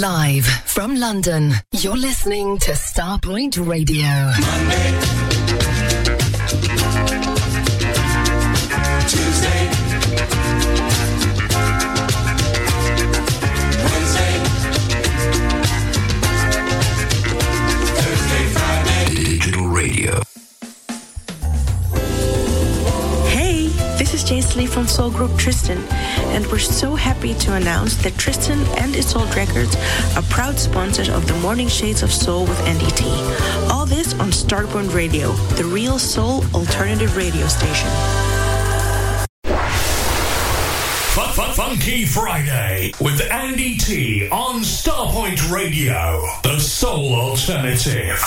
Live from London, you're listening to Starpoint Radio. Tuesday. Soul Group Tristan, and we're so happy to announce that Tristan and Isolde Records are proud sponsors of the Morning Shades of Soul with Andy T. All this on Starpoint Radio, the real soul alternative radio station. Fun, fun, Funky Friday with Andy T on Starpoint Radio, the soul alternative.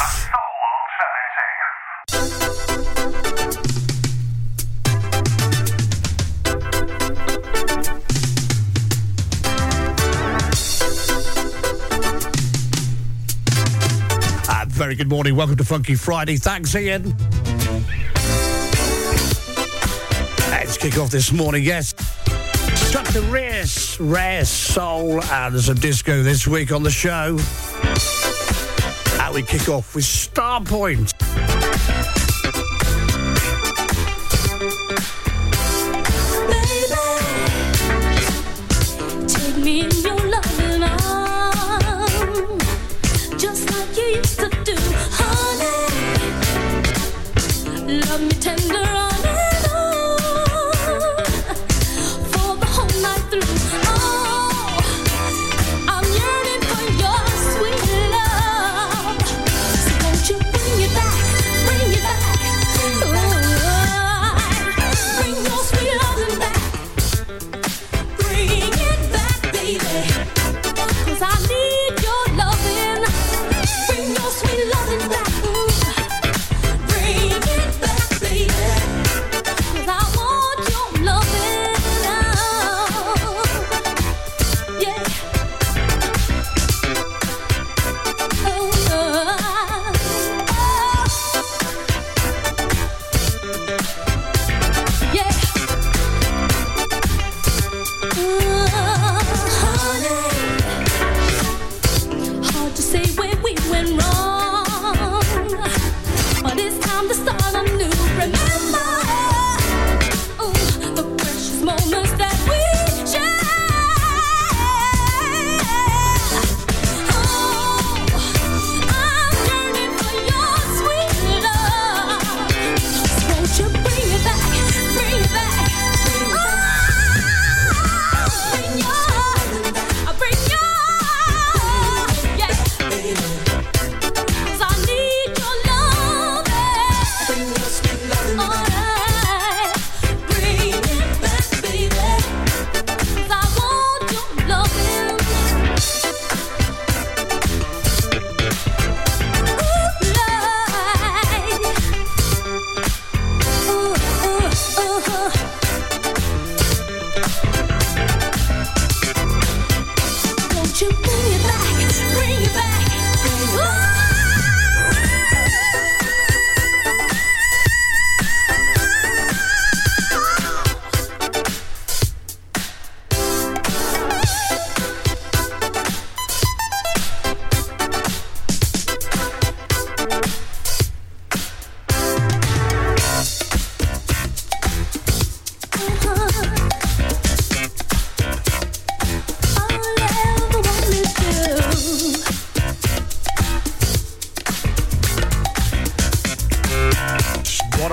Very good morning. Welcome to Funky Friday. Thanks, Ian. Let's kick off this morning. Yes. Such the rare, rare soul and a disco this week on the show. And we kick off with Starpoint.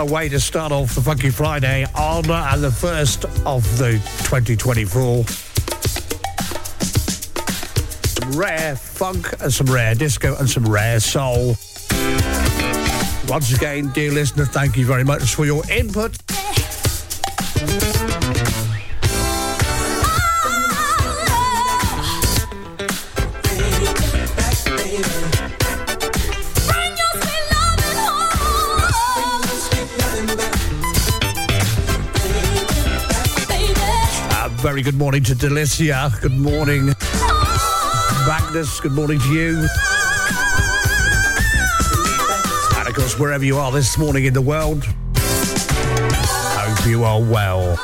Way to start off the Funky Friday on uh, the first of the 2024. Some rare funk and some rare disco and some rare soul. Once again, dear listener, thank you very much for your input. good morning to Delicia. Good morning, Magnus. Good morning to you. And of course, wherever you are this morning in the world, hope you are well.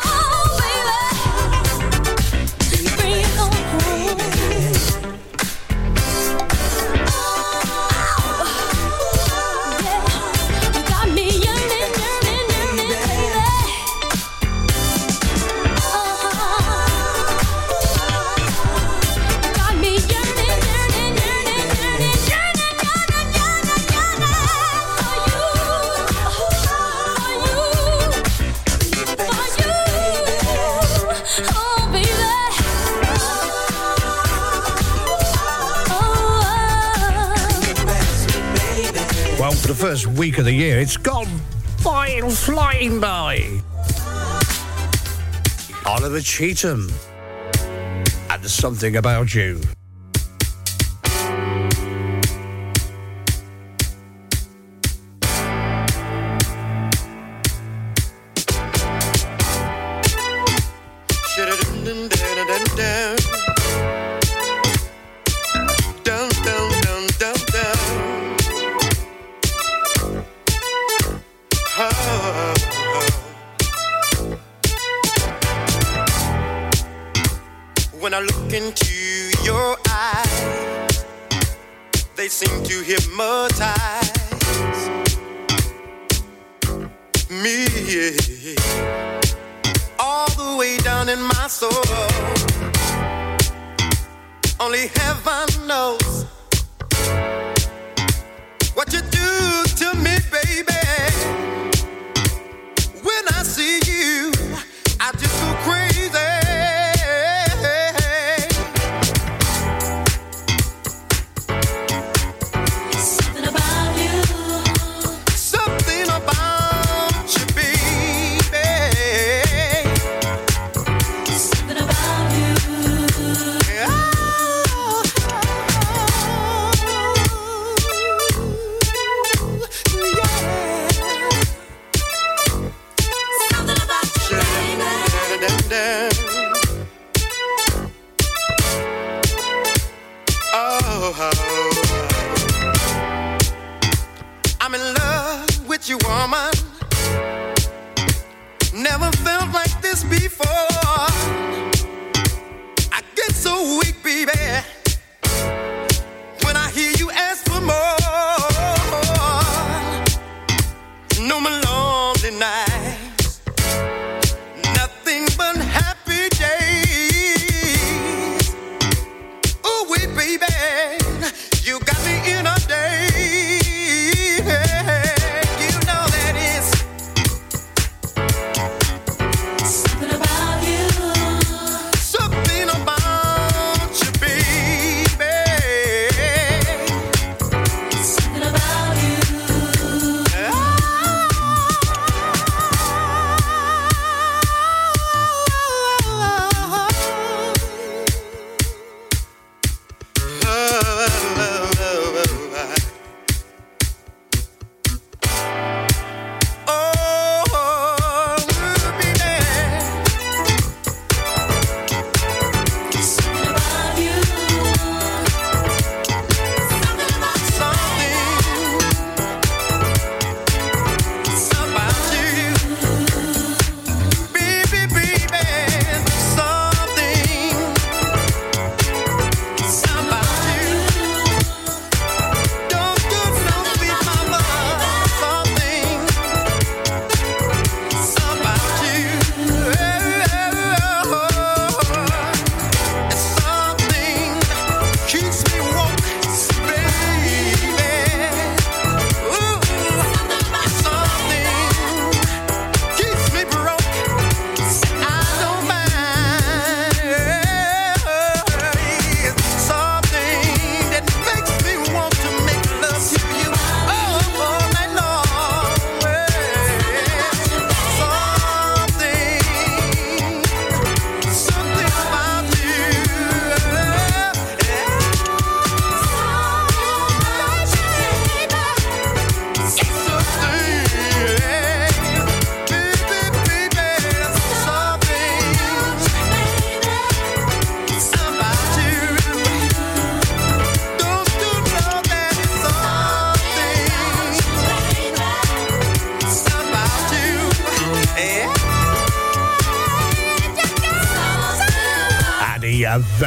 of the year. It's gone flying, flying by. Oliver Cheatham and Something About You. never felt like this before.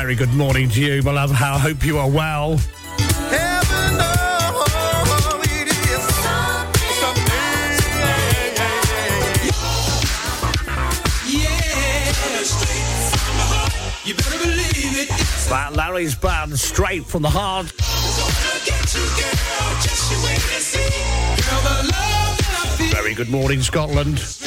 very good morning to you, my love. I hope you are well. That Larry's band, straight from the heart. Very good morning, Scotland.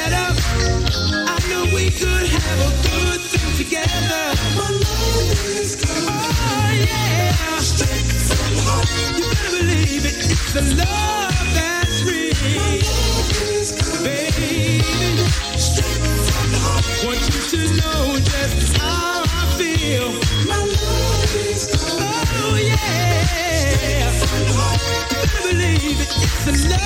I we could have a good thing together. My love is oh, yeah. Straight from. You better believe it. It's the love that's real. My love is. Baby. Straight from. Want you to know just how I feel. My love is. Oh, yeah. Straight from. You better believe it. It's the love.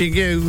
watching you.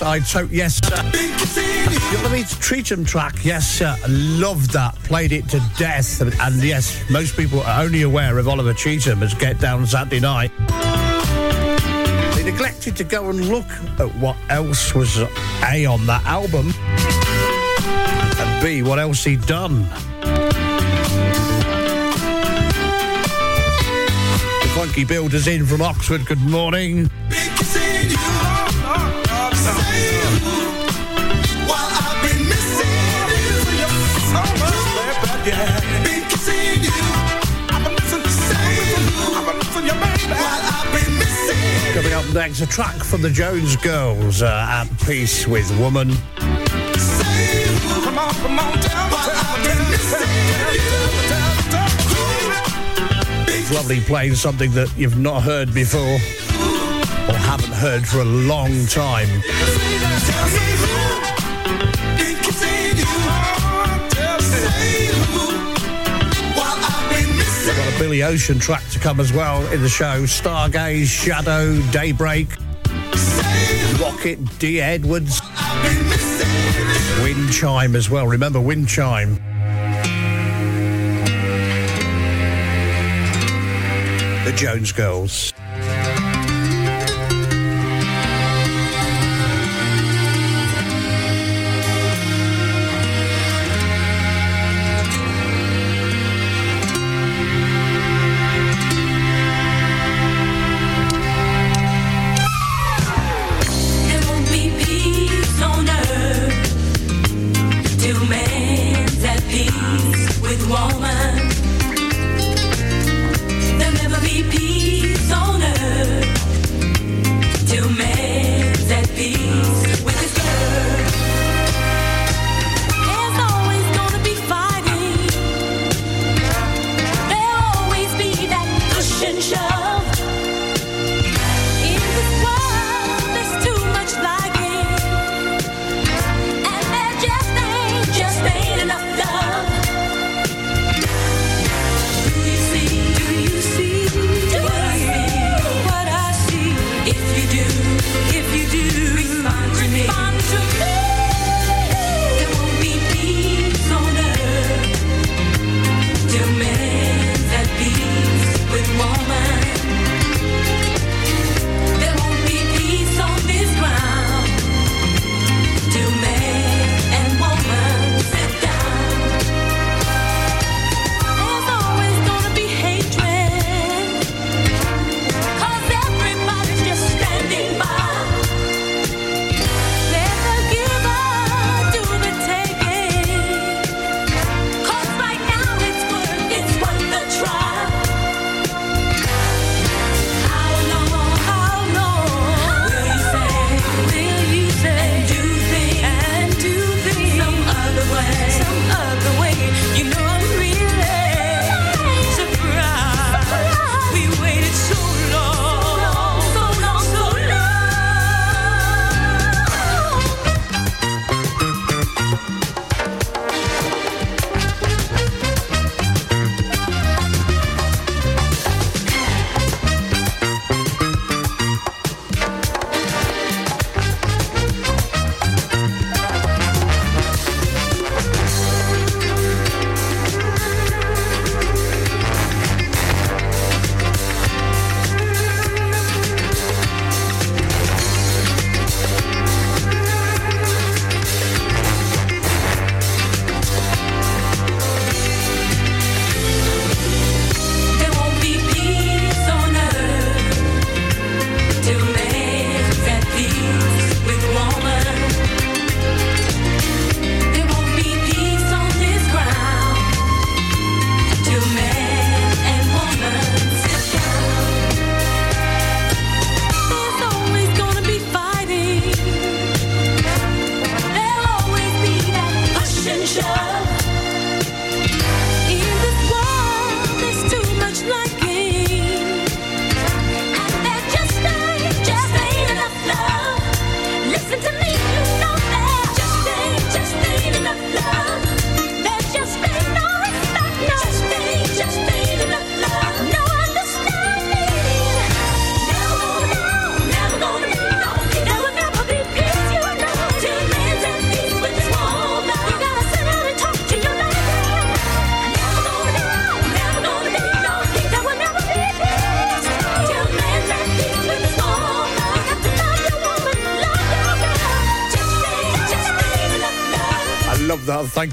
Side. So, yes, sir. You know I mean? Cheatham track, yes, sir. Love that. Played it to death. And, and yes, most people are only aware of Oliver Cheatham as Get Down Saturday Night. They neglected to go and look at what else was A on that album and B, what else he'd done. Funky Builders in from Oxford. Good morning. Next, a track from the Jones Girls, uh, At Peace with Woman. It's lovely playing something that you've not heard before or haven't heard for a long time. Billy Ocean track to come as well in the show. Stargaze, Shadow, Daybreak, Rocket, D. Edwards, Wind Chime as well. Remember Wind Chime. The Jones Girls.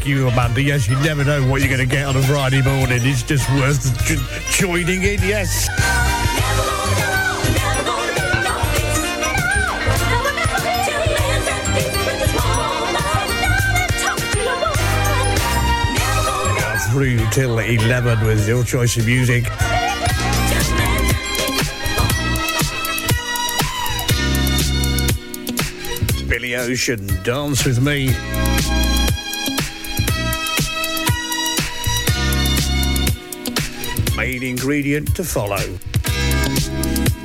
You, Amanda. Yes, you never know what you're going to get on a Friday morning. It's just worth j- joining in. Yes. Through till 11 with your choice of music. Billy Ocean, Dance With Me. Ingredient to follow.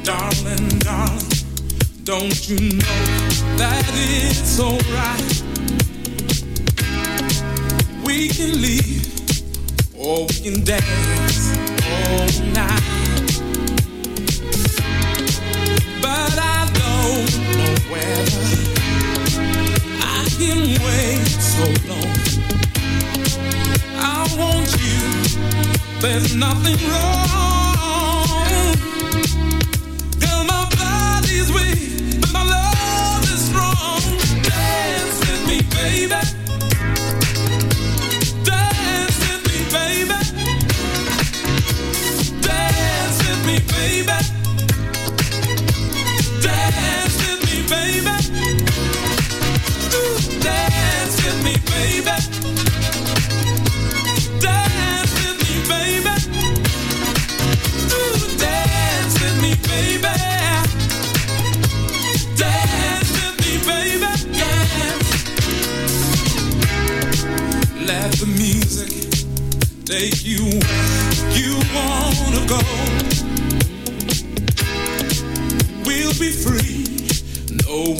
Darling, darling, don't you know that it's alright? We can leave or we can dance all night. But I don't know whether I can wait so long. There's nothing wrong.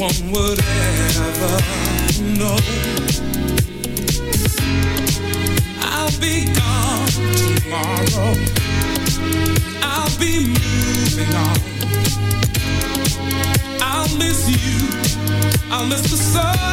One would ever know. I'll be gone tomorrow. I'll be moving on. I'll miss you. I'll miss the sun.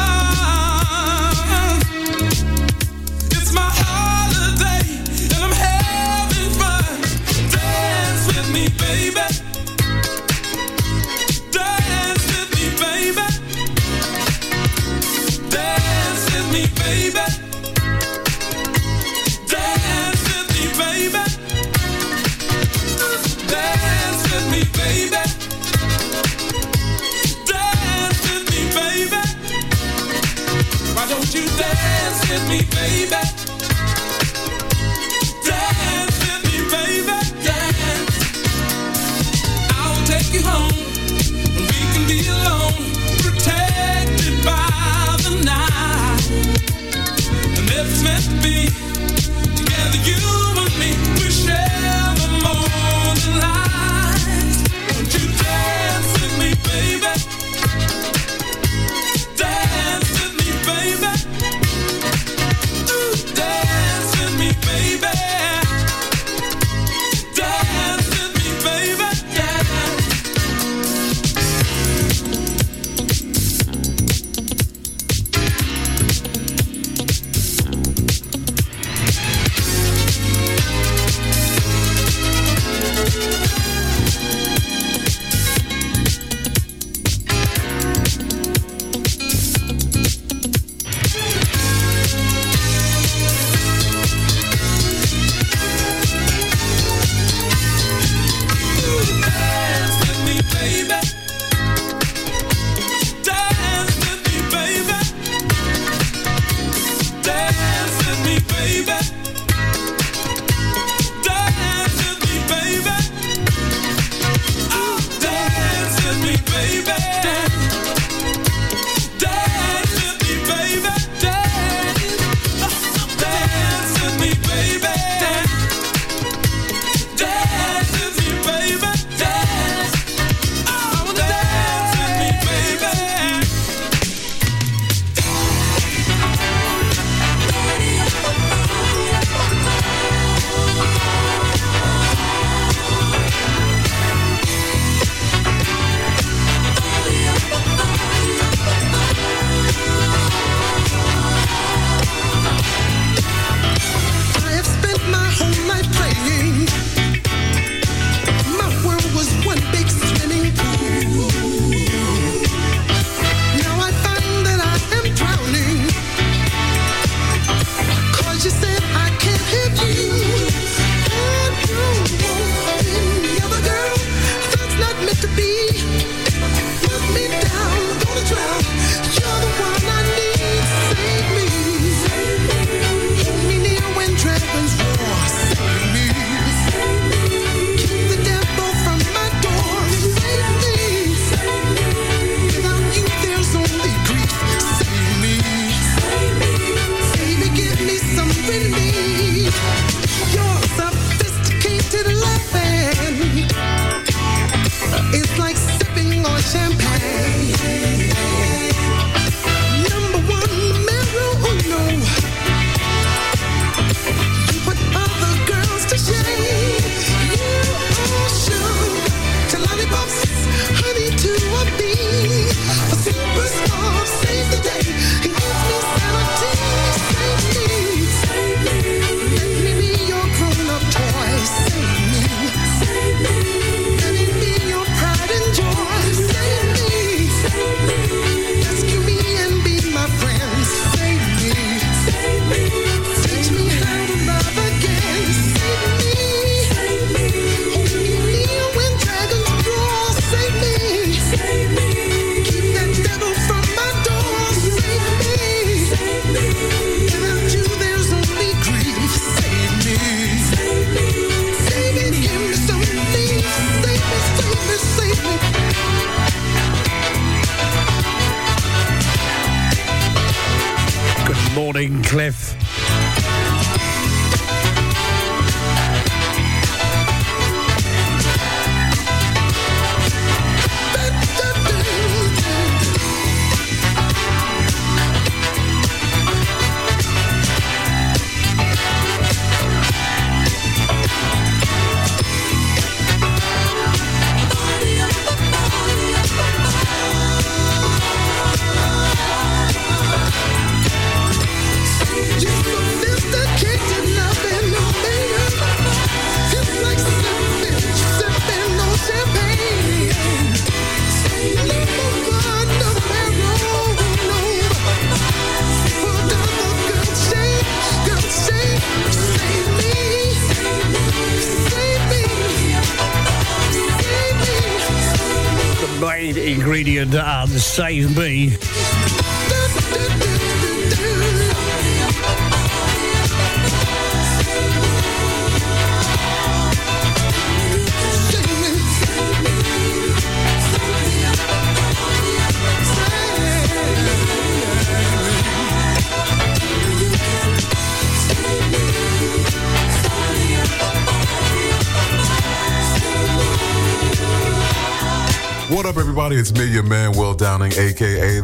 Save Me.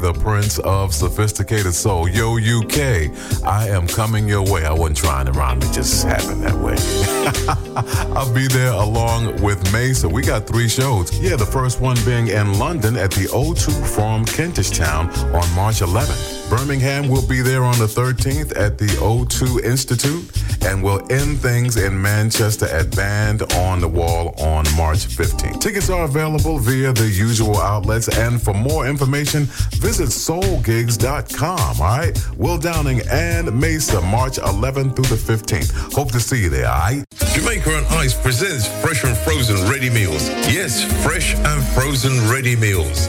The Prince of Sophisticated Soul. Yo, UK, I am coming your way. I wasn't trying to rhyme, it just happened that way. I'll be there along with May, we got three shows. Yeah, the first one being in London at the O2 Forum, Kentish Town on March 11th. Birmingham will be there on the 13th at the O2 Institute, and we'll end things in Manchester at Band on the Wall on March 15th. Tickets are available via the usual outlets, and for more information, visit soulgigs.com. All right? Will Downing and Maysa, March 11th through the 15th. Hope to see you there, all right? Jamaica on Ice presents fresh and frozen ready meals. Yes, fresh and frozen ready meals.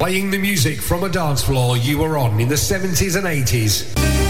Playing the music from a dance floor you were on in the 70s and 80s.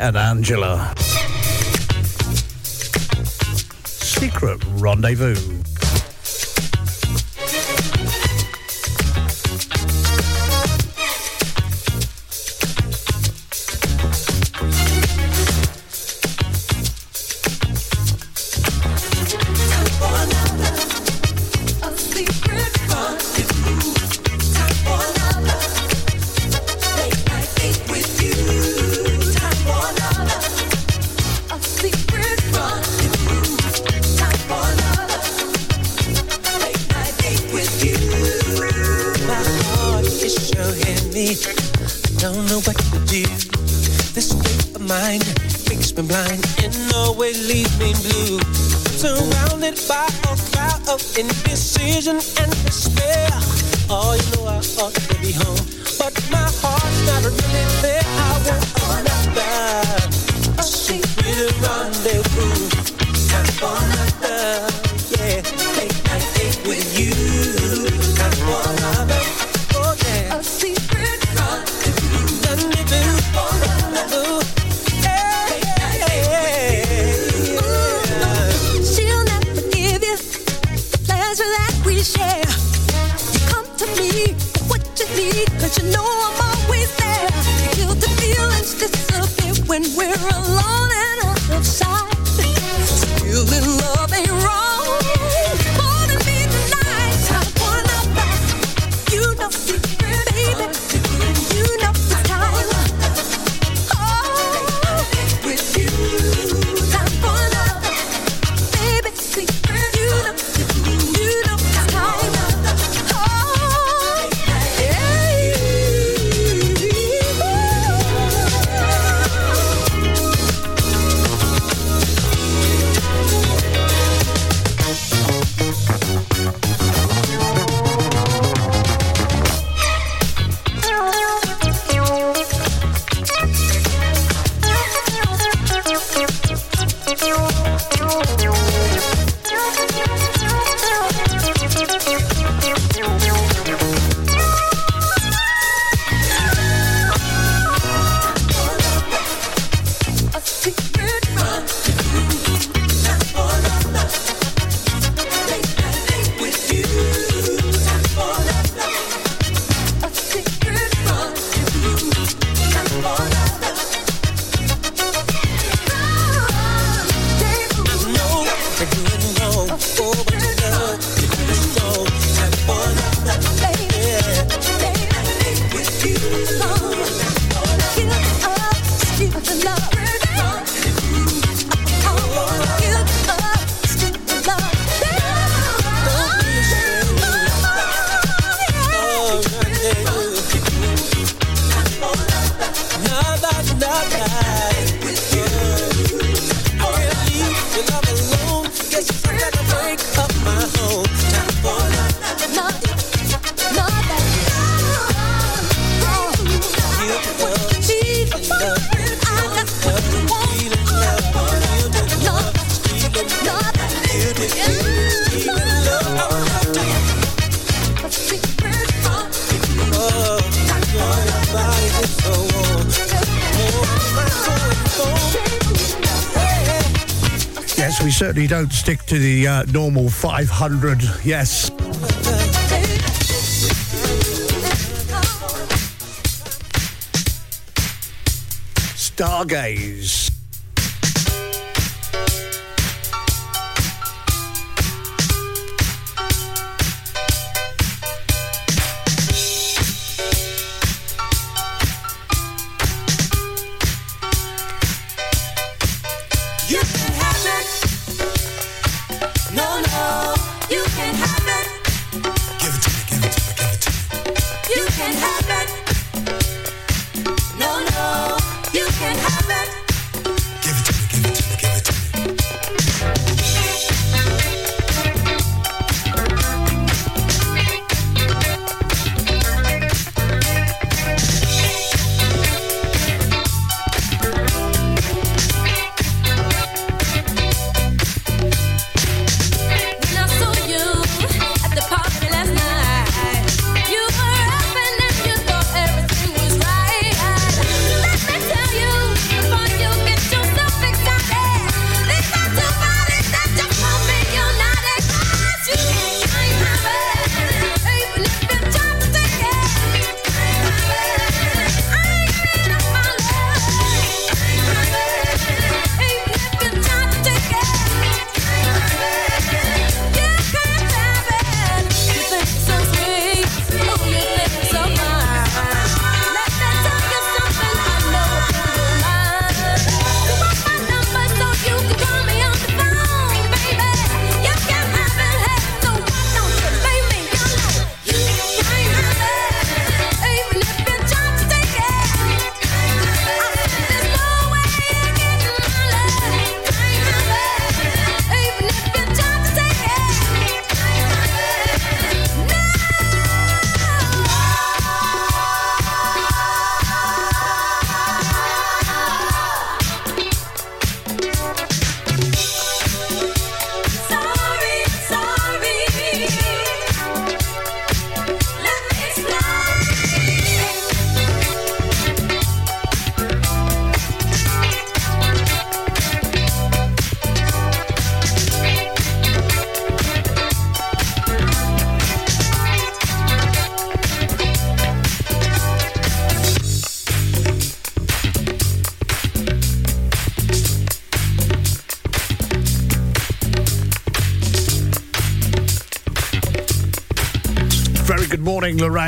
and Angela. Secret Rendezvous. certainly don't stick to the uh, normal 500. Yes. Stargaze.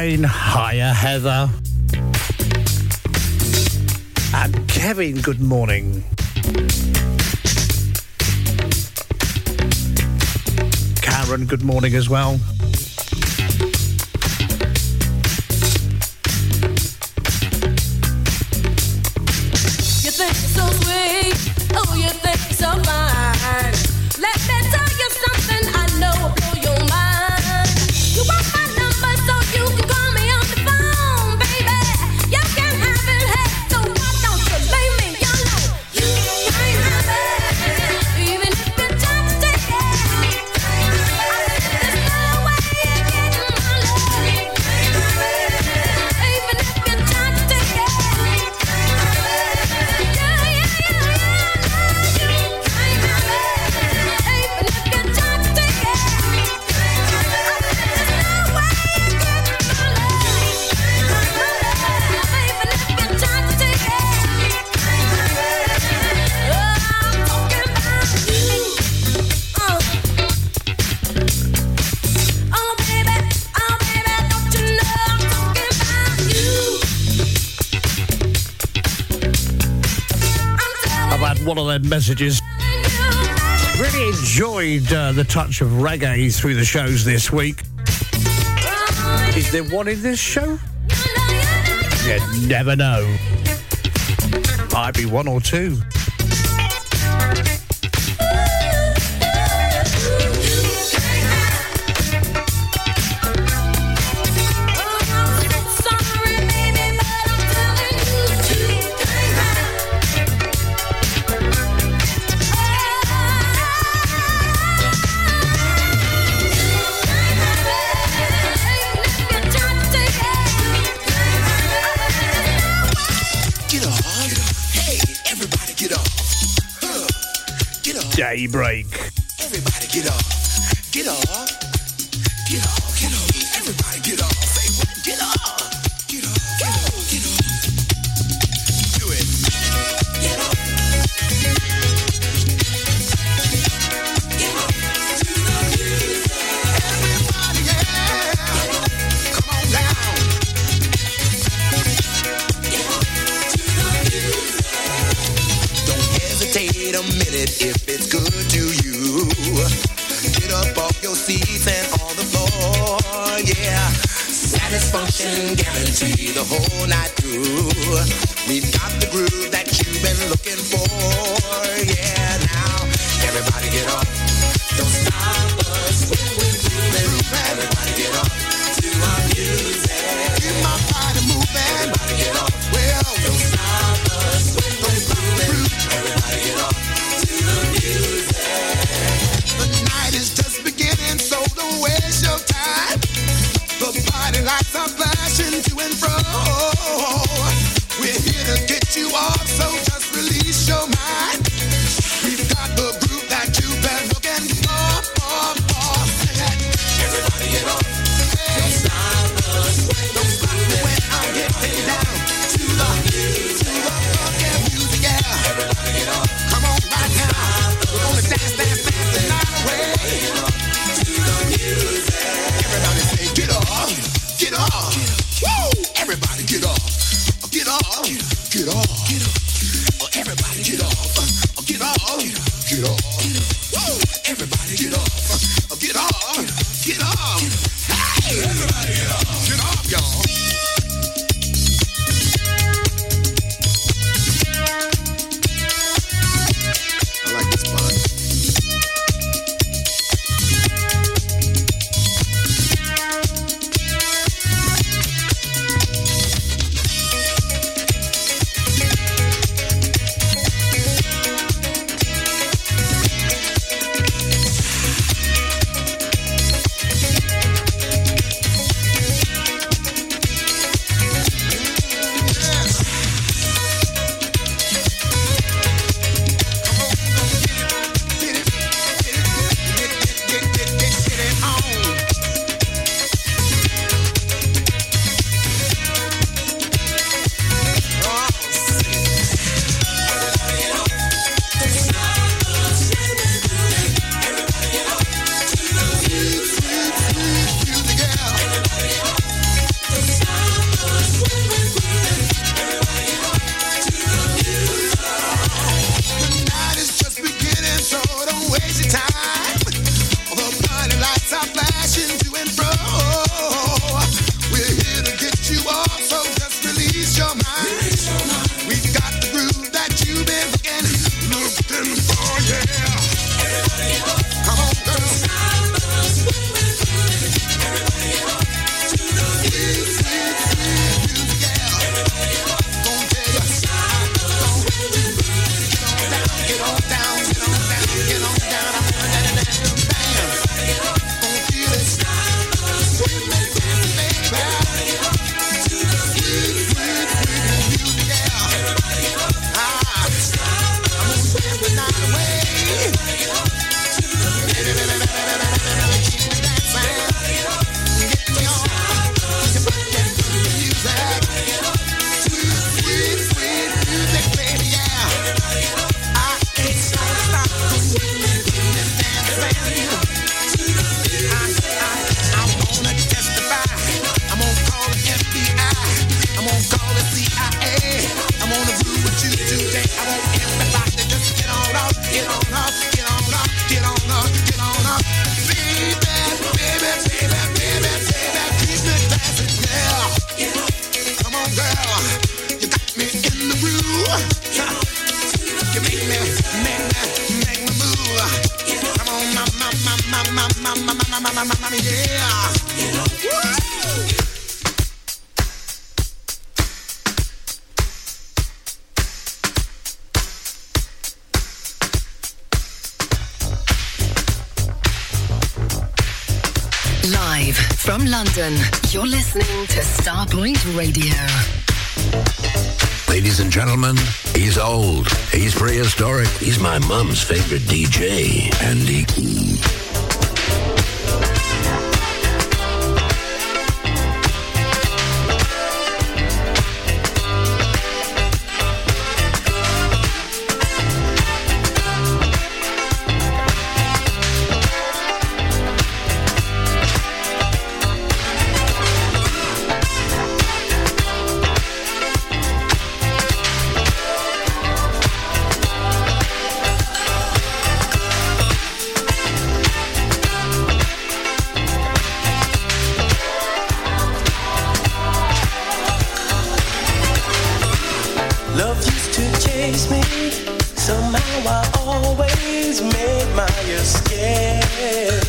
Jane. Hiya, Heather. And Kevin, good morning. Karen, good morning as well. messages. Really enjoyed uh, the touch of reggae through the shows this week. Is there one in this show? You never know. Might be one or two. break. Point Radio. Ladies and gentlemen, he's old, he's prehistoric, he's my mum's favorite yeah.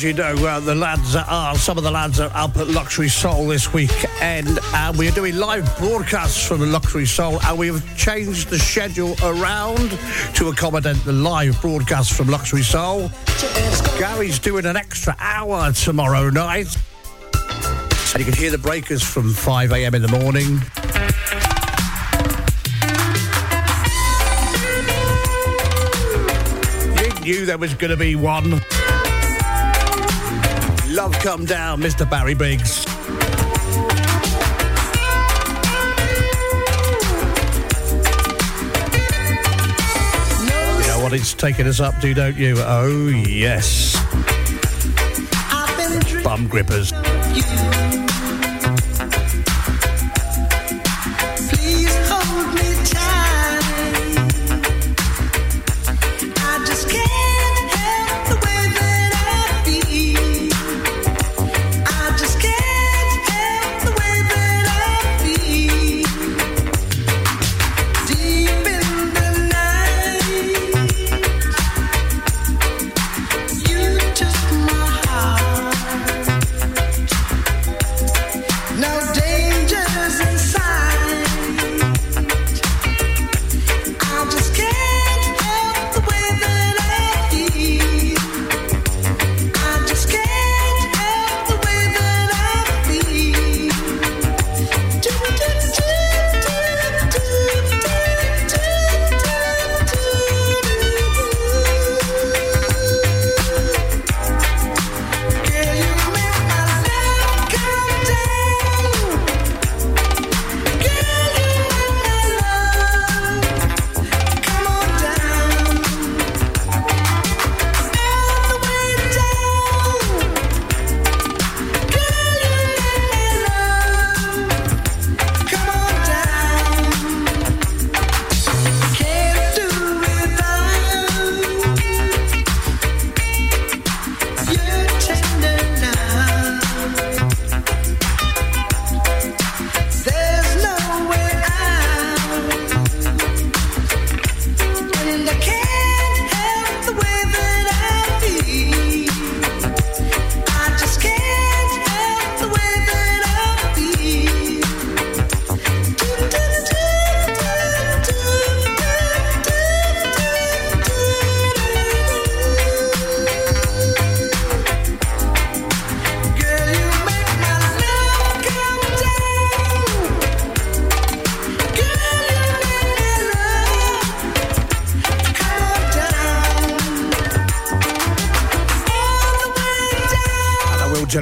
as you know, uh, the lads are some of the lads are up at Luxury Soul this week, and we are doing live broadcasts from Luxury Soul, and we have changed the schedule around to accommodate the live broadcast from Luxury Soul. Gary's doing an extra hour tomorrow night, so you can hear the breakers from 5 a.m. in the morning. You knew there was going to be one. Love Come Down, Mr. Barry Biggs. You know what it's taking us up to, don't you? Oh, yes. Bum grippers.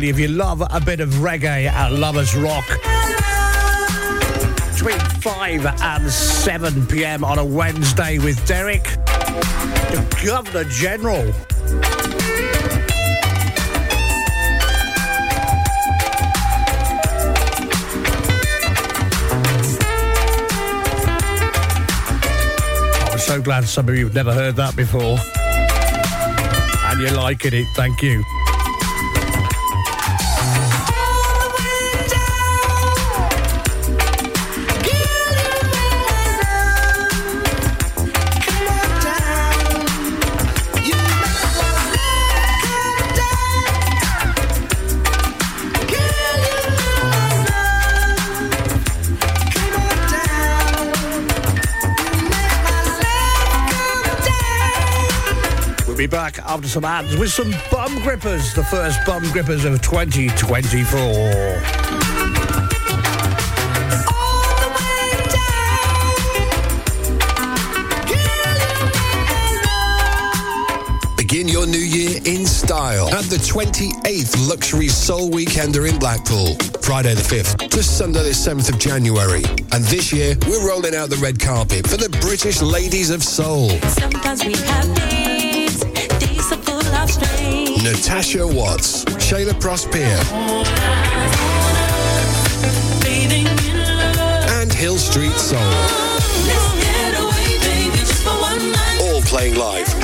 If you love a bit of reggae and lovers rock, between 5 and 7 pm on a Wednesday with Derek, the Governor General. I'm so glad some of you have never heard that before. And you're liking it, thank you. After some ads with some bum grippers, the first bum grippers of 2024. Begin your new year in style at the 28th Luxury Soul Weekender in Blackpool. Friday the 5th to Sunday the 7th of January. And this year, we're rolling out the red carpet for the British Ladies of Soul. Sometimes we have Natasha Watts, Shayla Prosper, Bathing in love. and Hill Street Soul. Let's get away, baby, just for one night. All playing live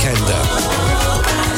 Soul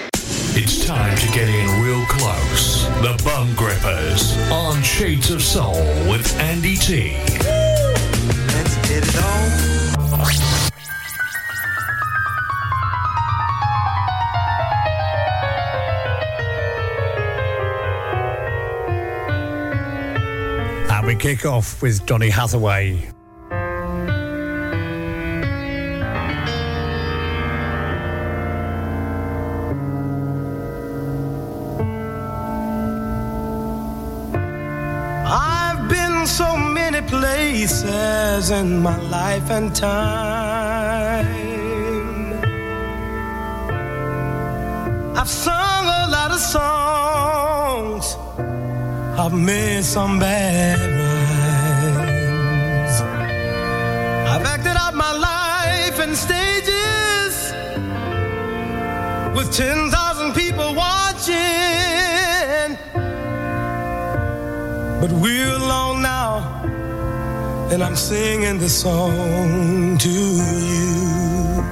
It's time to get in real close. The Bum Grippers on Shades of Soul with Andy T. Let's get it on. And we kick off with Donny Hathaway. Places in my life and time. I've sung a lot of songs. I've made some bad rhymes. I've acted out my life in stages with 10,000 people watching. But we're alone now, and I'm singing this song to you.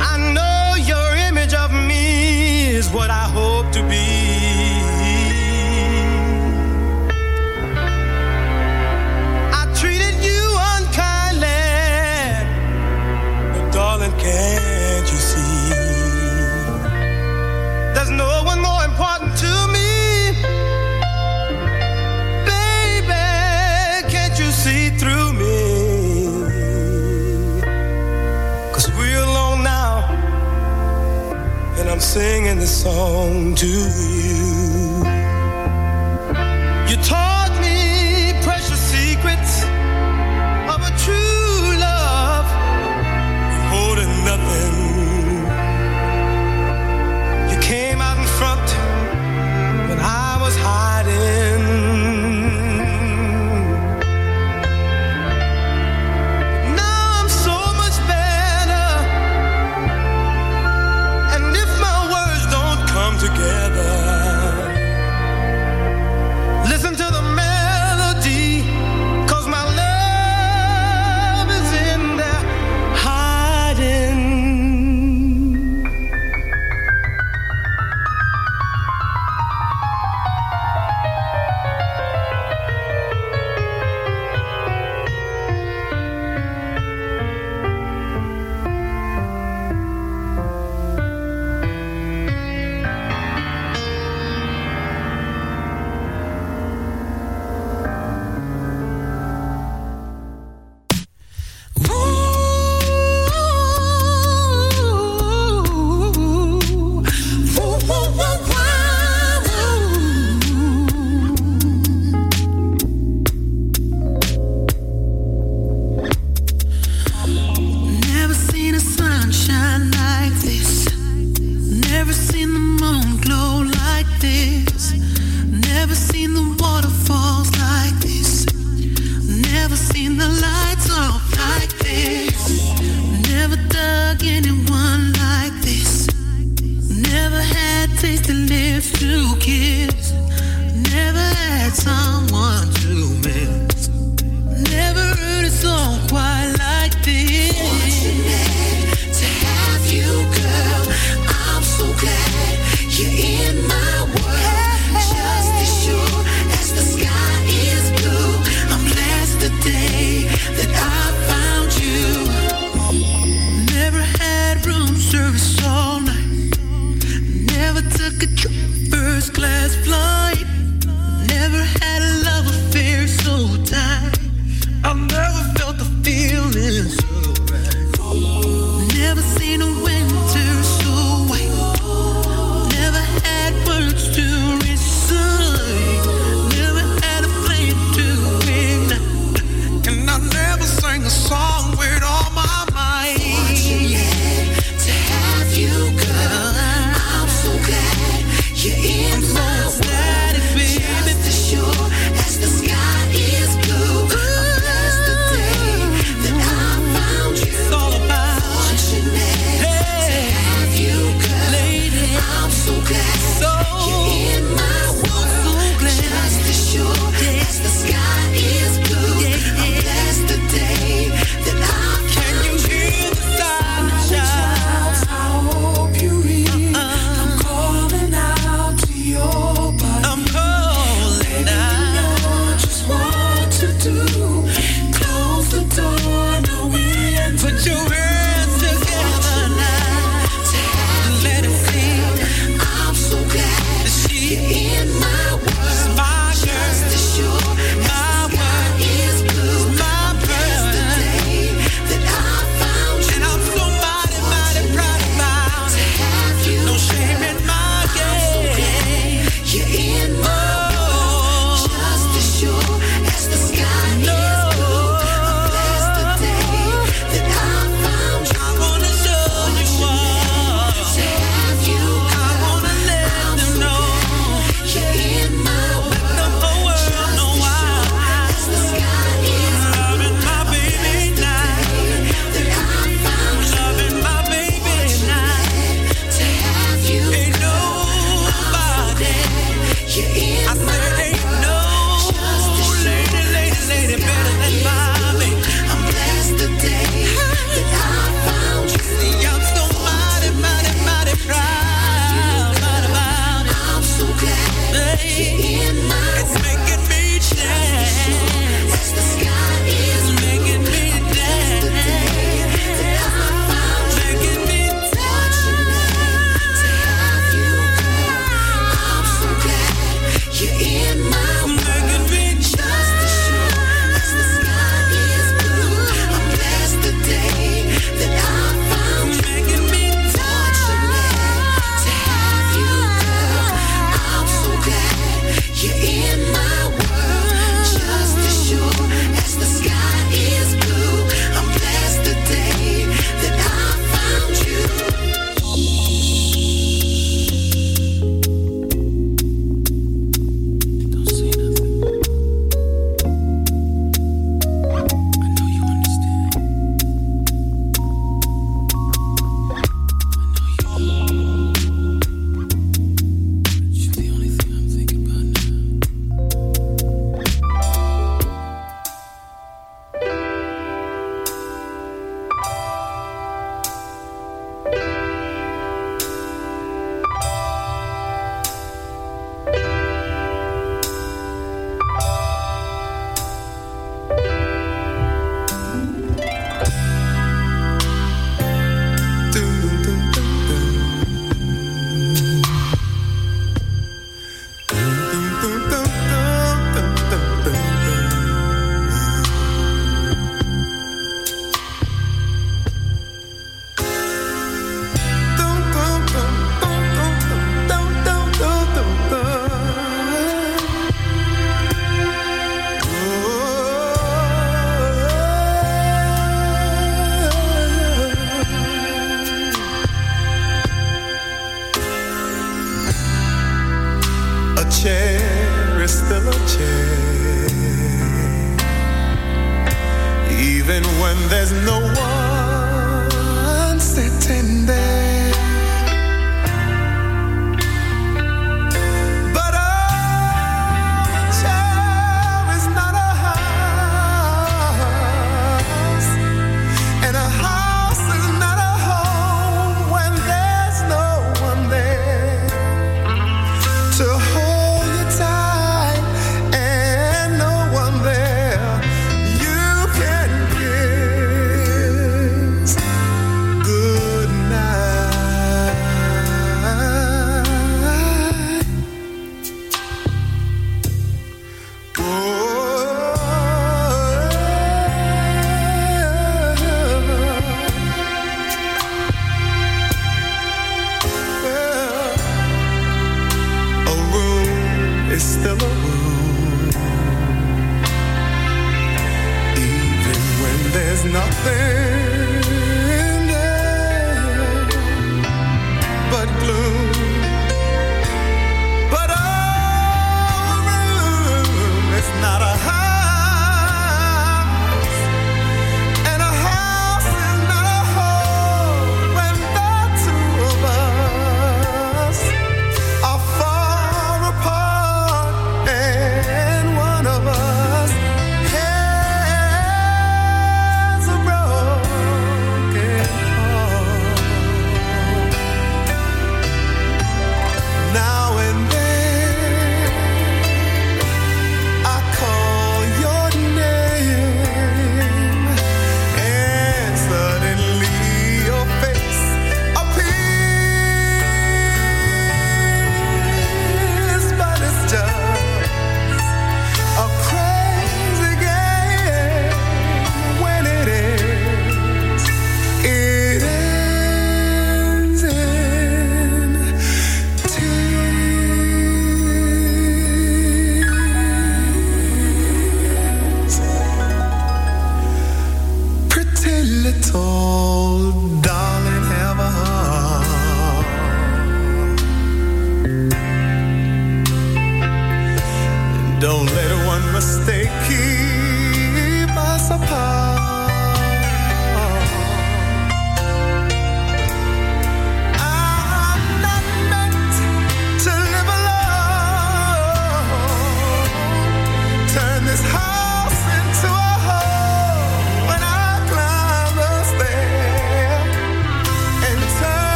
I know your image of me is what I hope to be. I treated you unkindly, but darling, can't singing this song to. You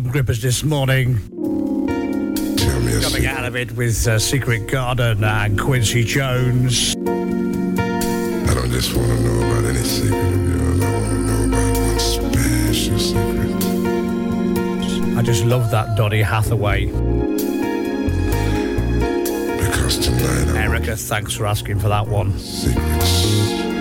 Club Grippers this morning. Coming out of it with uh, Secret Garden and Quincy Jones. I don't just want to know about any secret of yours. I want to know about one special secret. I just love that Donny Hathaway. Because tonight. I Erica, thanks for asking for that one. Secrets.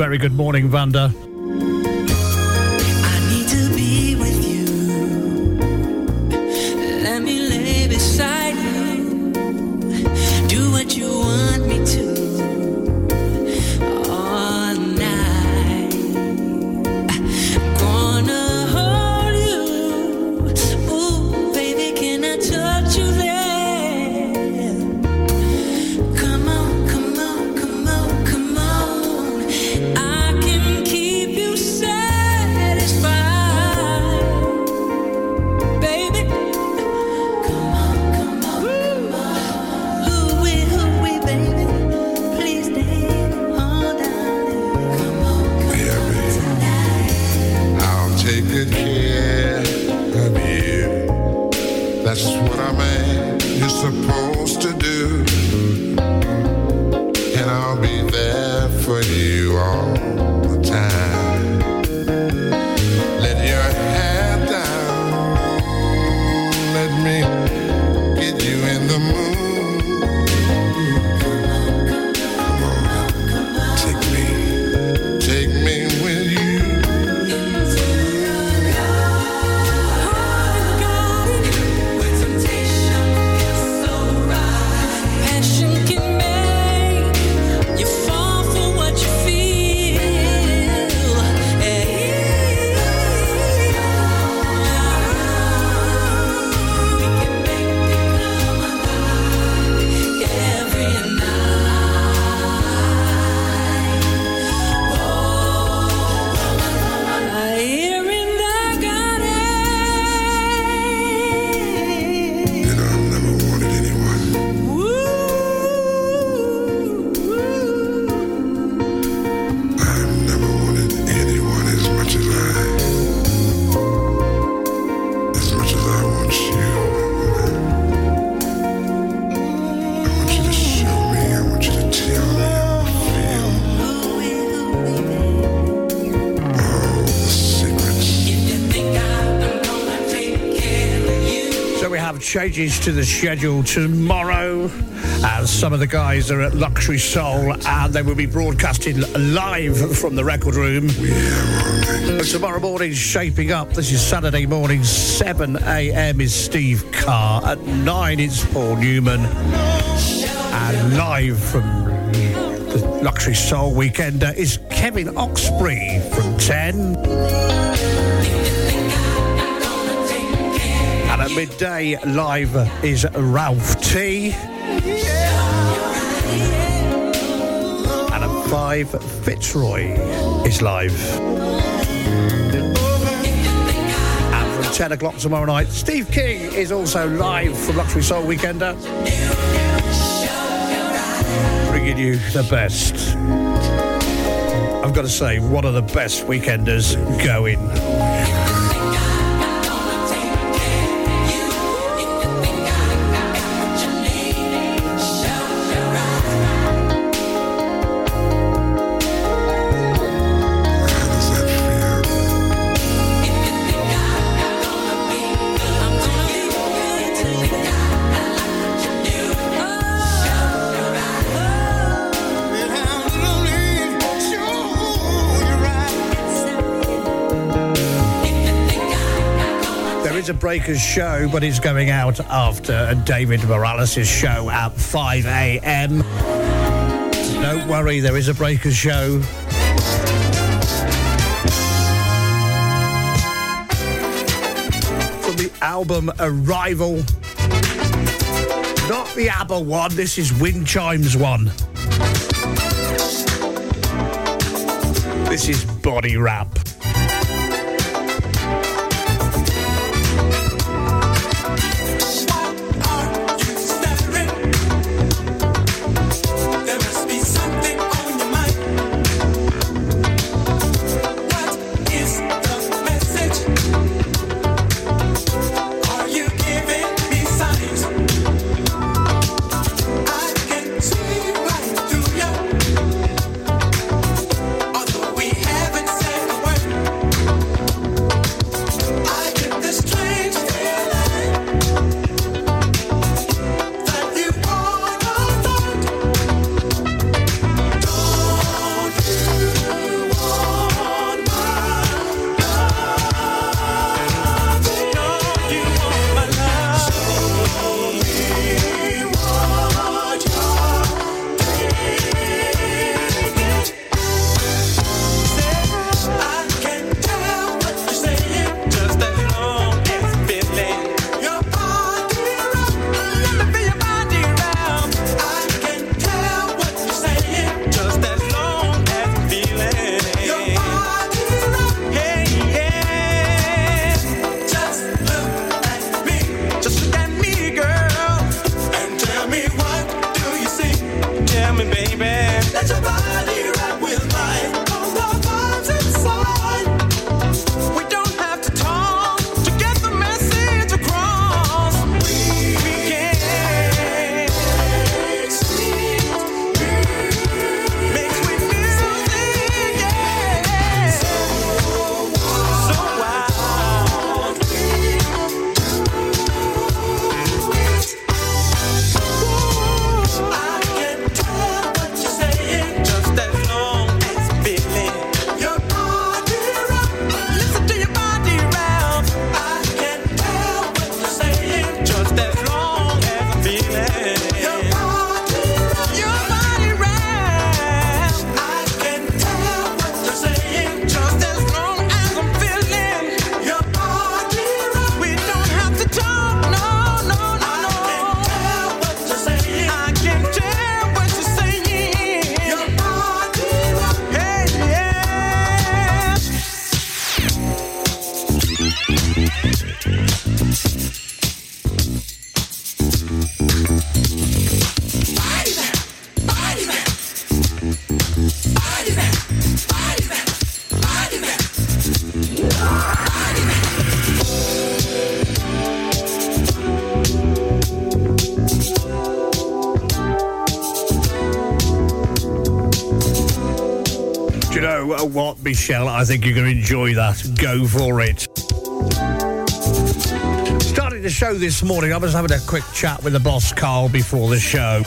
Very good morning, Vanda. Changes to the schedule tomorrow. As some of the guys are at Luxury Soul and they will be broadcasting live from the record room. Tomorrow morning's shaping up. This is Saturday morning, 7 a.m. is Steve Carr. At 9 it's Paul Newman. And live from the Luxury Soul Weekender is Kevin Oxbury from 10. Midday, live is Ralph T. And at 5, Fitzroy is live. And from 10 o'clock tomorrow night, Steve King is also live from Luxury Soul Weekender. Bringing you the best. I've got to say, one of the best weekenders going. A Breakers show, but it's going out after David Morales' show at 5 a.m. Don't worry, there is a Breakers show. From the album Arrival. Not the ABBA one, this is Wind Chimes one. This is Body Rap. Michelle? I think you're going to enjoy that. Go for it. Starting the show this morning, I was having a quick chat with the boss, Carl, before the show.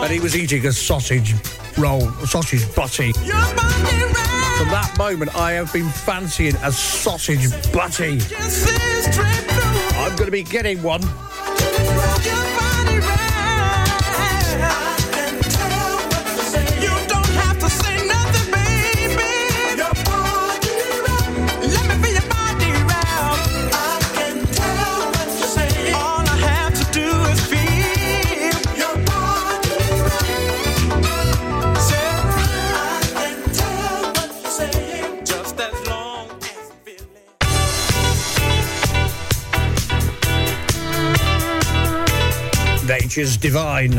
And he was eating a sausage roll, a sausage butty. From that moment, I have been fancying a sausage butty. I'm going to be getting one. Nature's divine.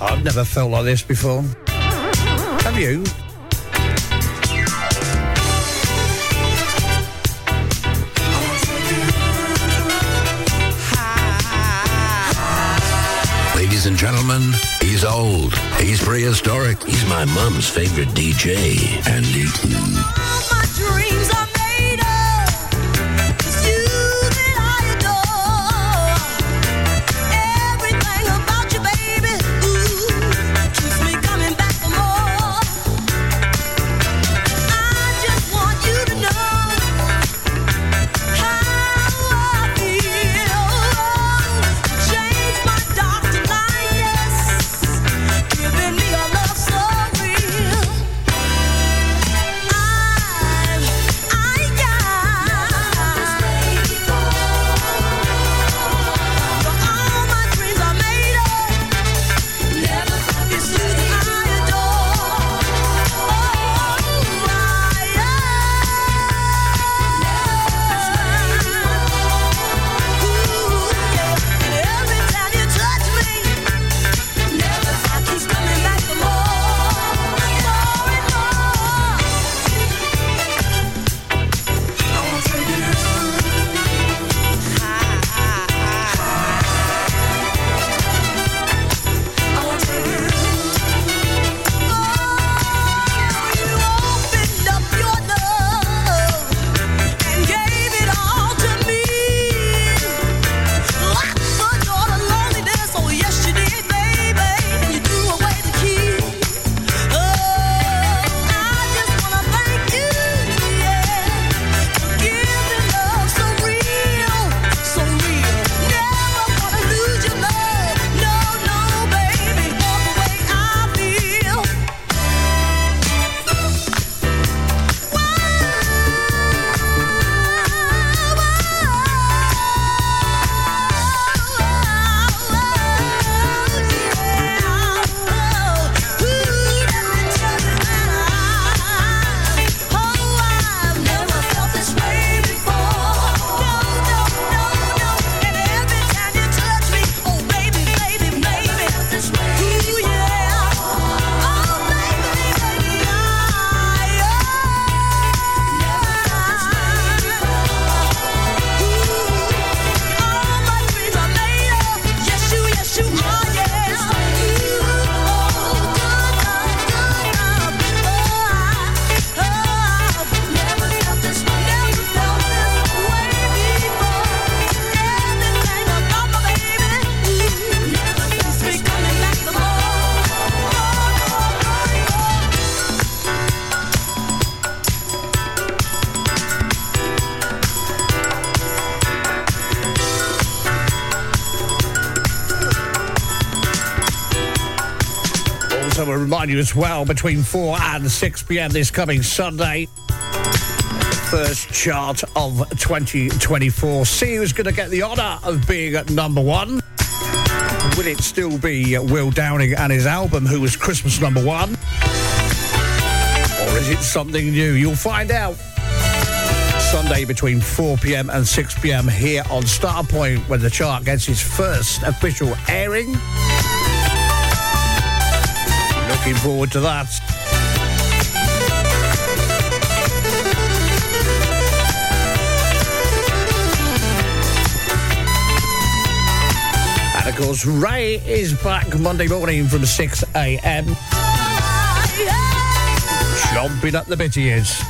I've never felt like this before. Have you? Ladies and gentlemen, he's old. He's prehistoric. He's my mom's favorite DJ, Andy. You as well, between 4 and 6 p.m. this coming Sunday, first chart of 2024. See who's going to get the honour of being at number one. Will it still be Will Downing and his album, who was Christmas number one? Or is it something new? You'll find out. Sunday between 4 p.m. and 6 p.m. here on Starpoint, when the chart gets its first official airing. Looking forward to that. And of course, Ray is back Monday morning from 6 a.m. Jumping up the bit he is.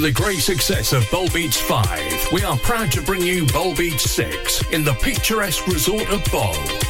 The great success of Bowl Beach 5, we are proud to bring you Bowl Beach 6 in the picturesque resort of Bol.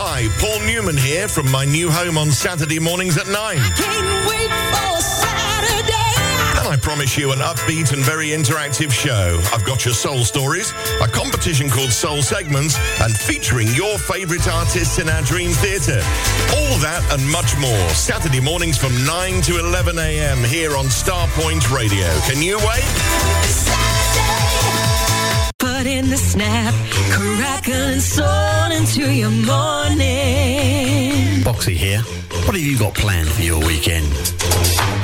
Hi, Paul Newman here from my new home on Saturday mornings at 9. can we for saturday And I promise you an upbeat and very interactive show. I've got your soul stories, a competition called Soul Segments, and featuring your favourite artists in our Dream Theatre. All that and much more. Saturday mornings from 9 to 11 a.m. here on Starpoint Radio. Can you wait? Put in the snap, crackling soul into your morning. Boxy here. What have you got planned for your weekend?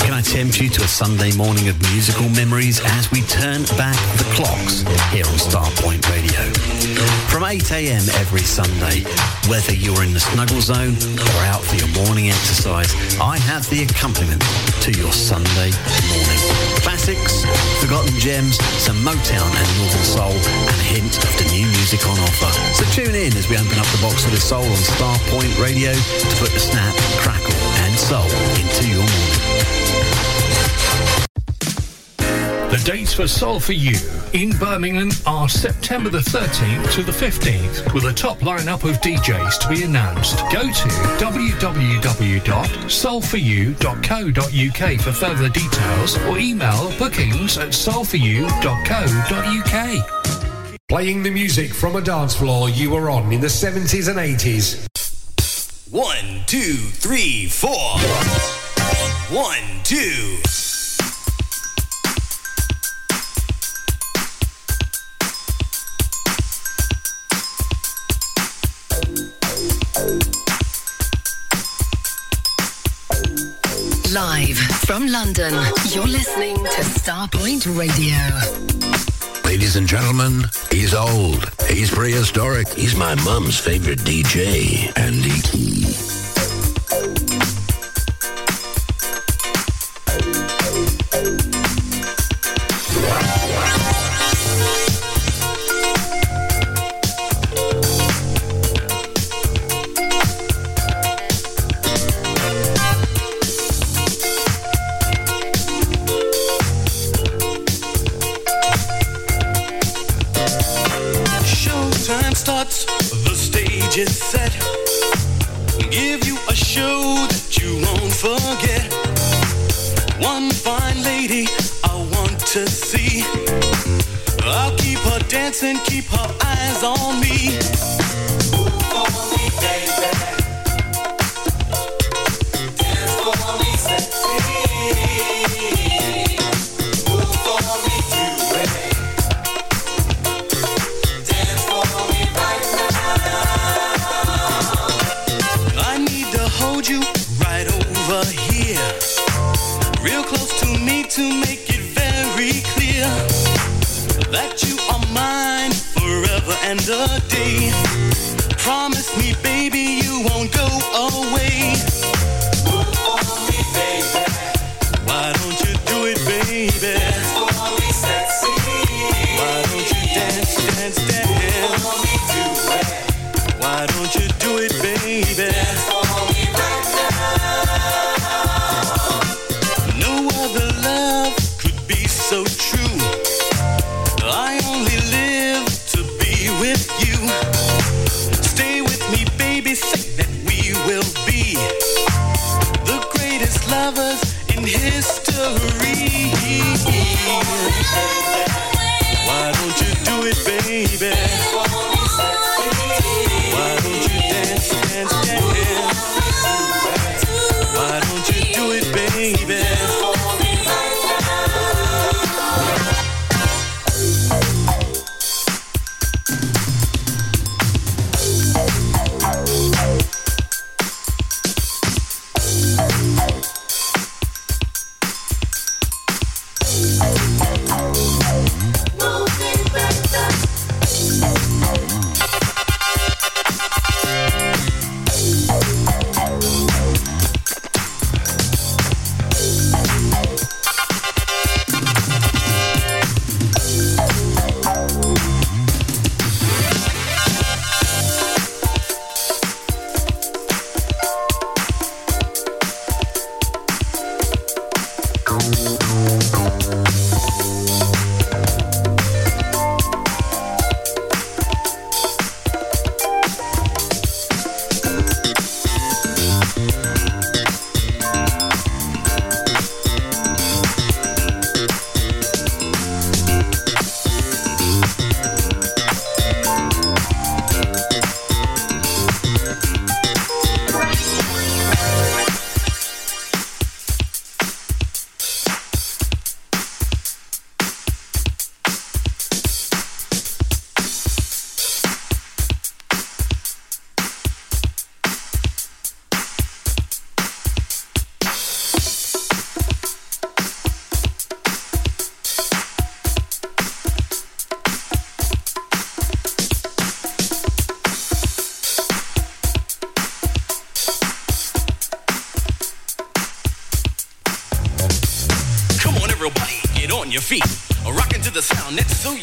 Can I tempt you to a Sunday morning of musical memories as we turn back the clocks here on Starpoint Radio? From 8am every Sunday, whether you're in the snuggle zone or out for your morning exercise, I have the accompaniment to your Sunday morning. Classics, forgotten gems, some Motown and Northern Soul, and a hint of the new music on offer. So tune in as we open up the box of the soul on Starpoint Radio to put the snap, crackle, and soul into your morning. The dates for Soul for You in Birmingham are September the 13th to the 15th, with a top lineup of DJs to be announced. Go to www.soulforyou.co.uk for further details or email bookings at soulforyou.co.uk. Playing the music from a dance floor you were on in the 70s and 80s. One, two, three, four. One, two. From London, you're listening to Starpoint Radio. Ladies and gentlemen, he's old. He's prehistoric. He's my mum's favorite DJ, Andy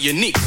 unique.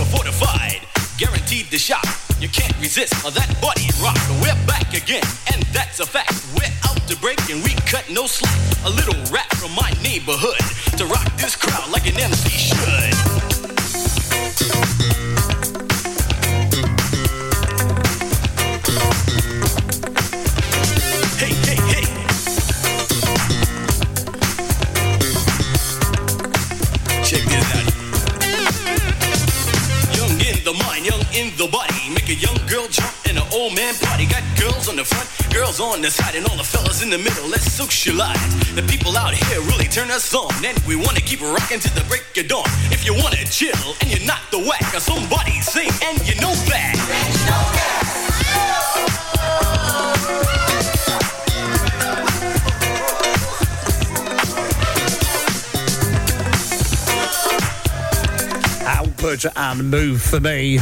move for me.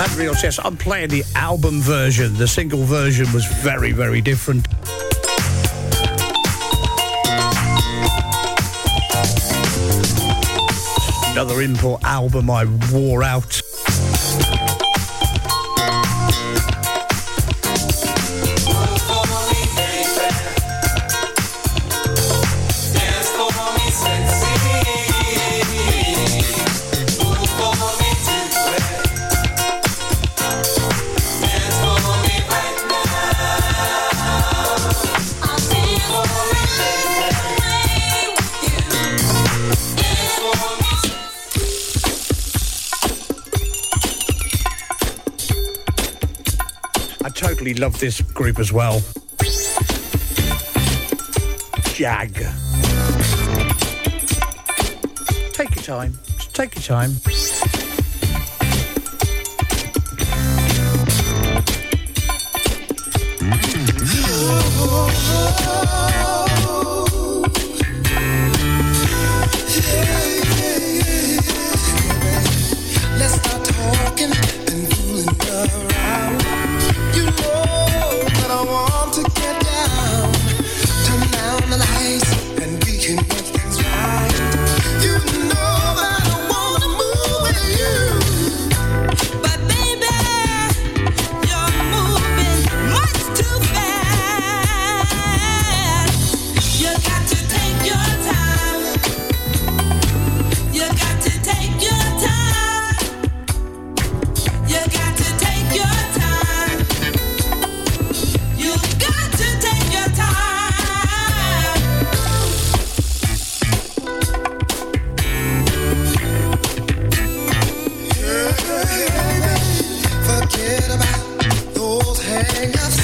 And Real Chess, I'm playing the album version. The single version was very, very different. Another import album I wore out. love this group as well. Jag. Take your time. Just take your time. enough.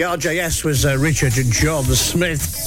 The RJS was uh, Richard John Smith.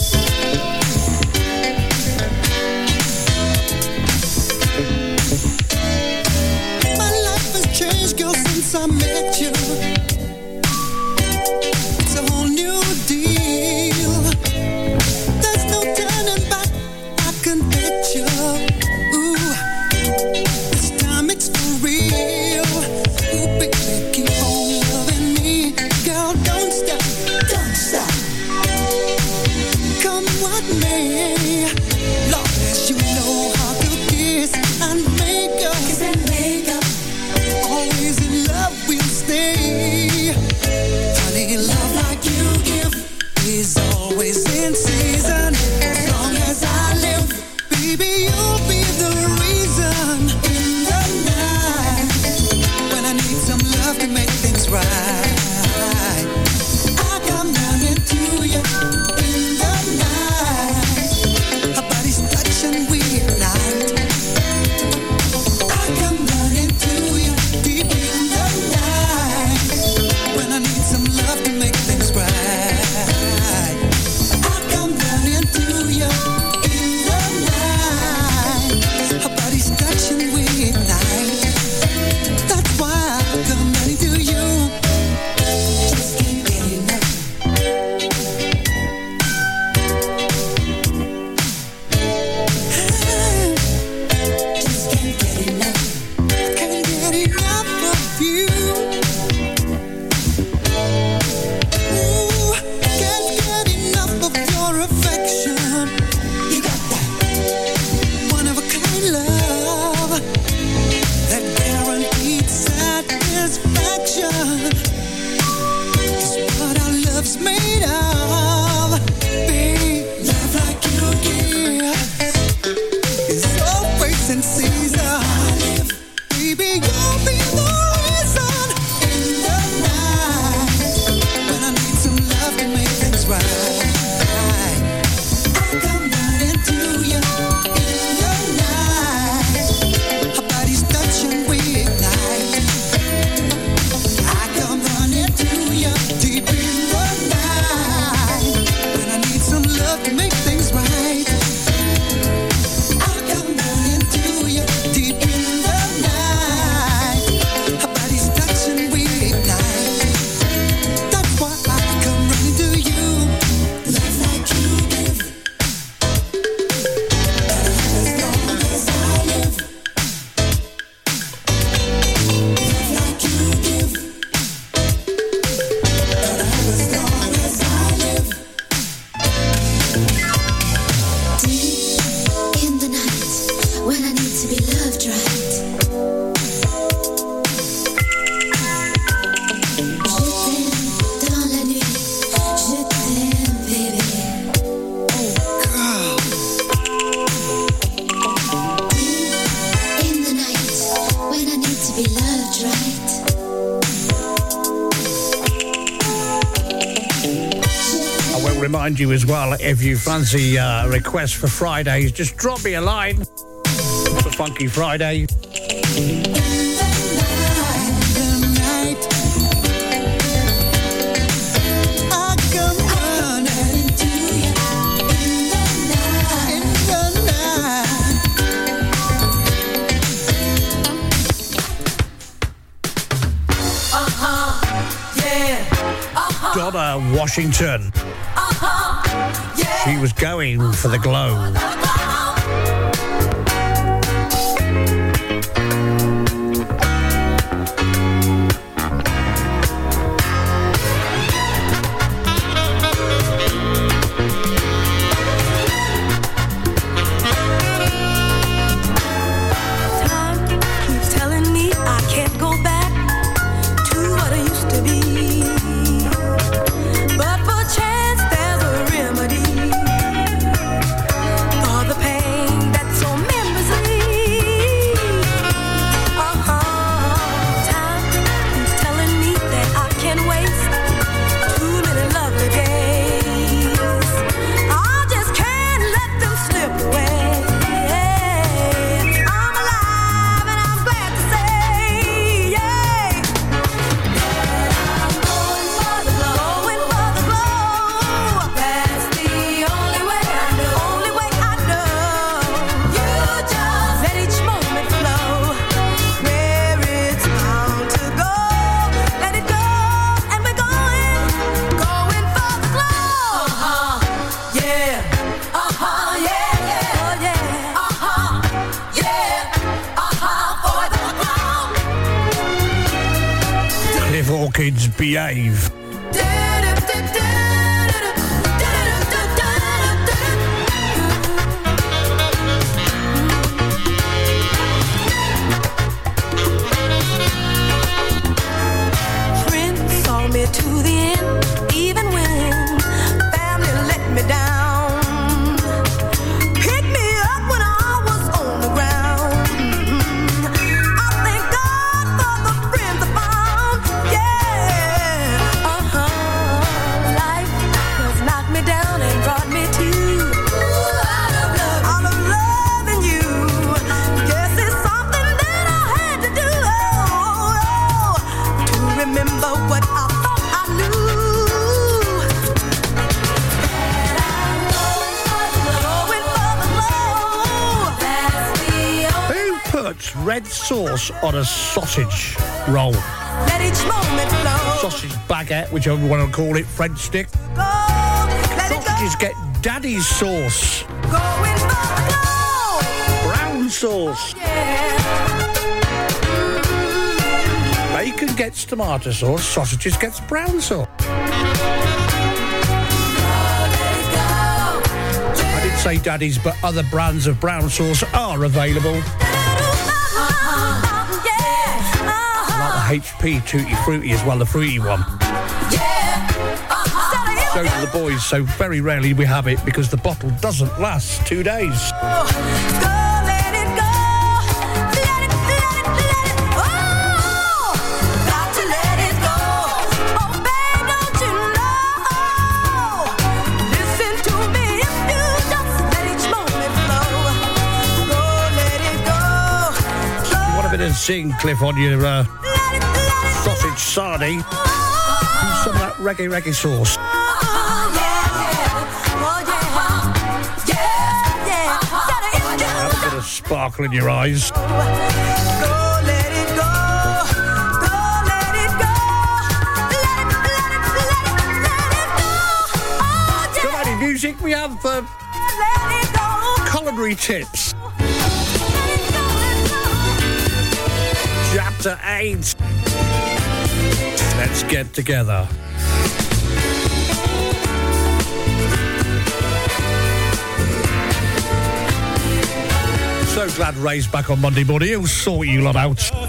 if you fancy uh, requests for Fridays, just drop me a line for Funky Friday. Uh-huh. Uh-huh. Washington. She was going for the glow. Behave. Sausage roll? Let each moment flow. Sausage baguette, whichever you want to call it, French stick. Sausages get Daddies sauce. Brown sauce. Bacon gets tomato sauce, sausages gets brown sauce. I did say Daddies, but other brands of brown sauce are available. HP Tutti Frutti as well, the fruity one. Yeah So do the boys, so very rarely we have it because the bottle doesn't last two days. A bit of sing, Cliff, on your uh, sarnie? Use some of that reggae reggae sauce. Have a bit of sparkle in your eyes. Music, we have uh, culinary tips. Chapter 8. Let's get together. So glad Ray's back on Monday morning. He'll sort you lot out.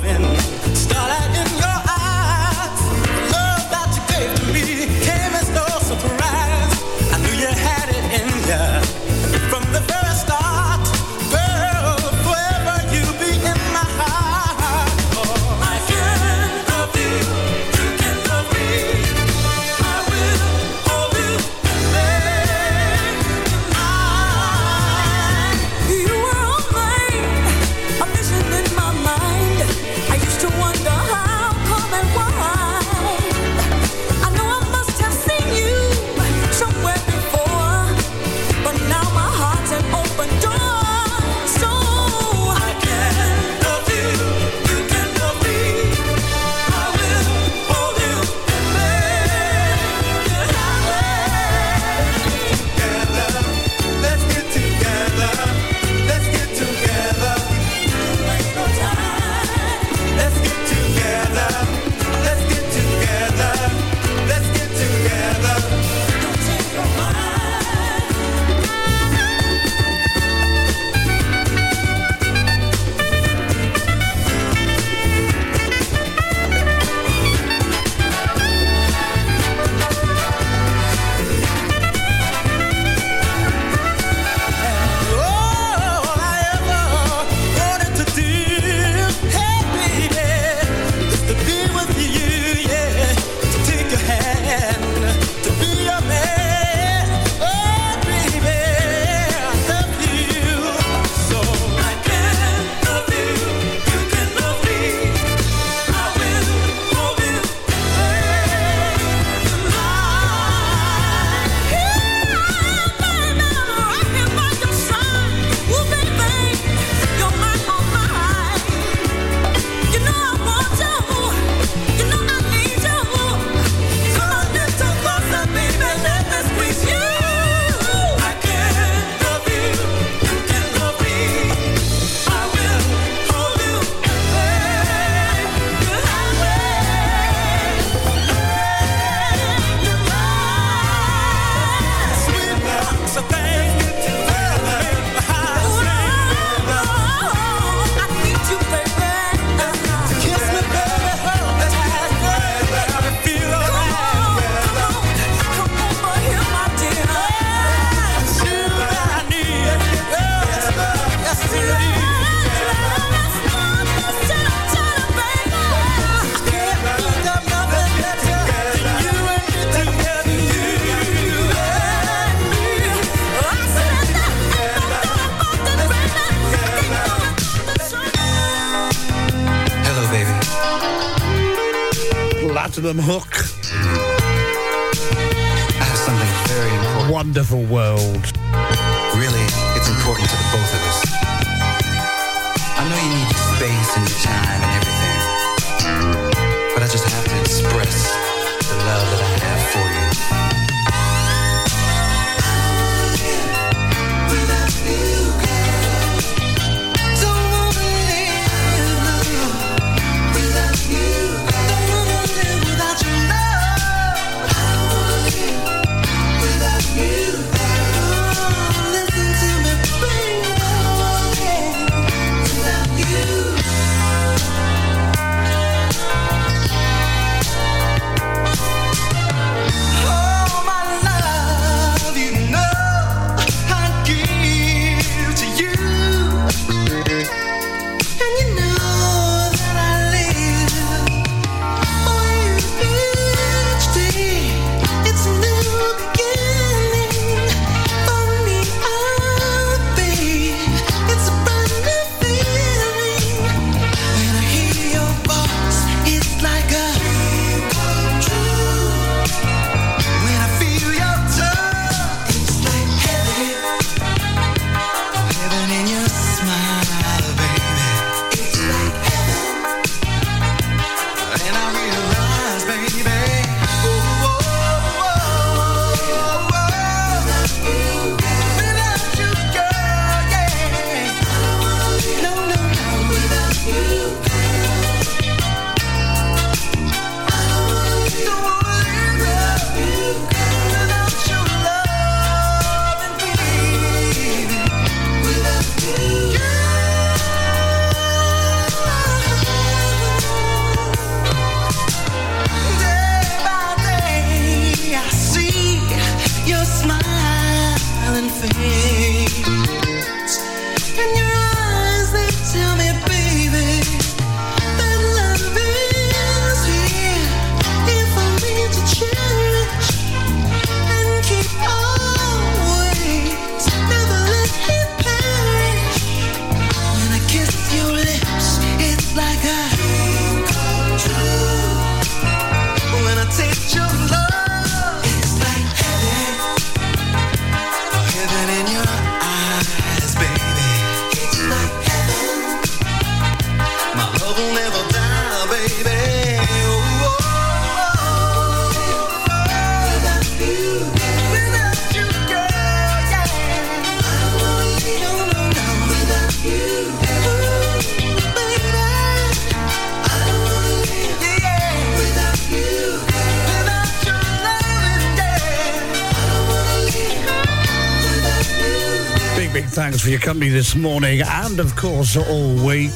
company this morning and, of course, all week.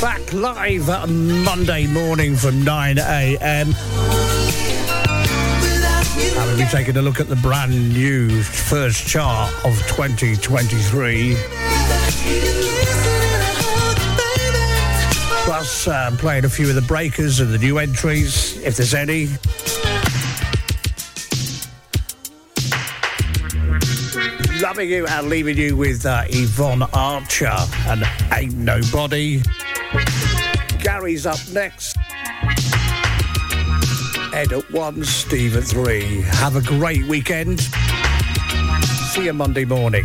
Back live Monday morning from 9 a.m. And we'll be taking a look at the brand new first chart of 2023. Plus, uh, playing a few of the breakers and the new entries, if there's any. leaving you and leaving you with uh, Yvonne Archer and Ain't Nobody. Gary's up next. Ed at one, Steve at three. Have a great weekend. See you Monday morning.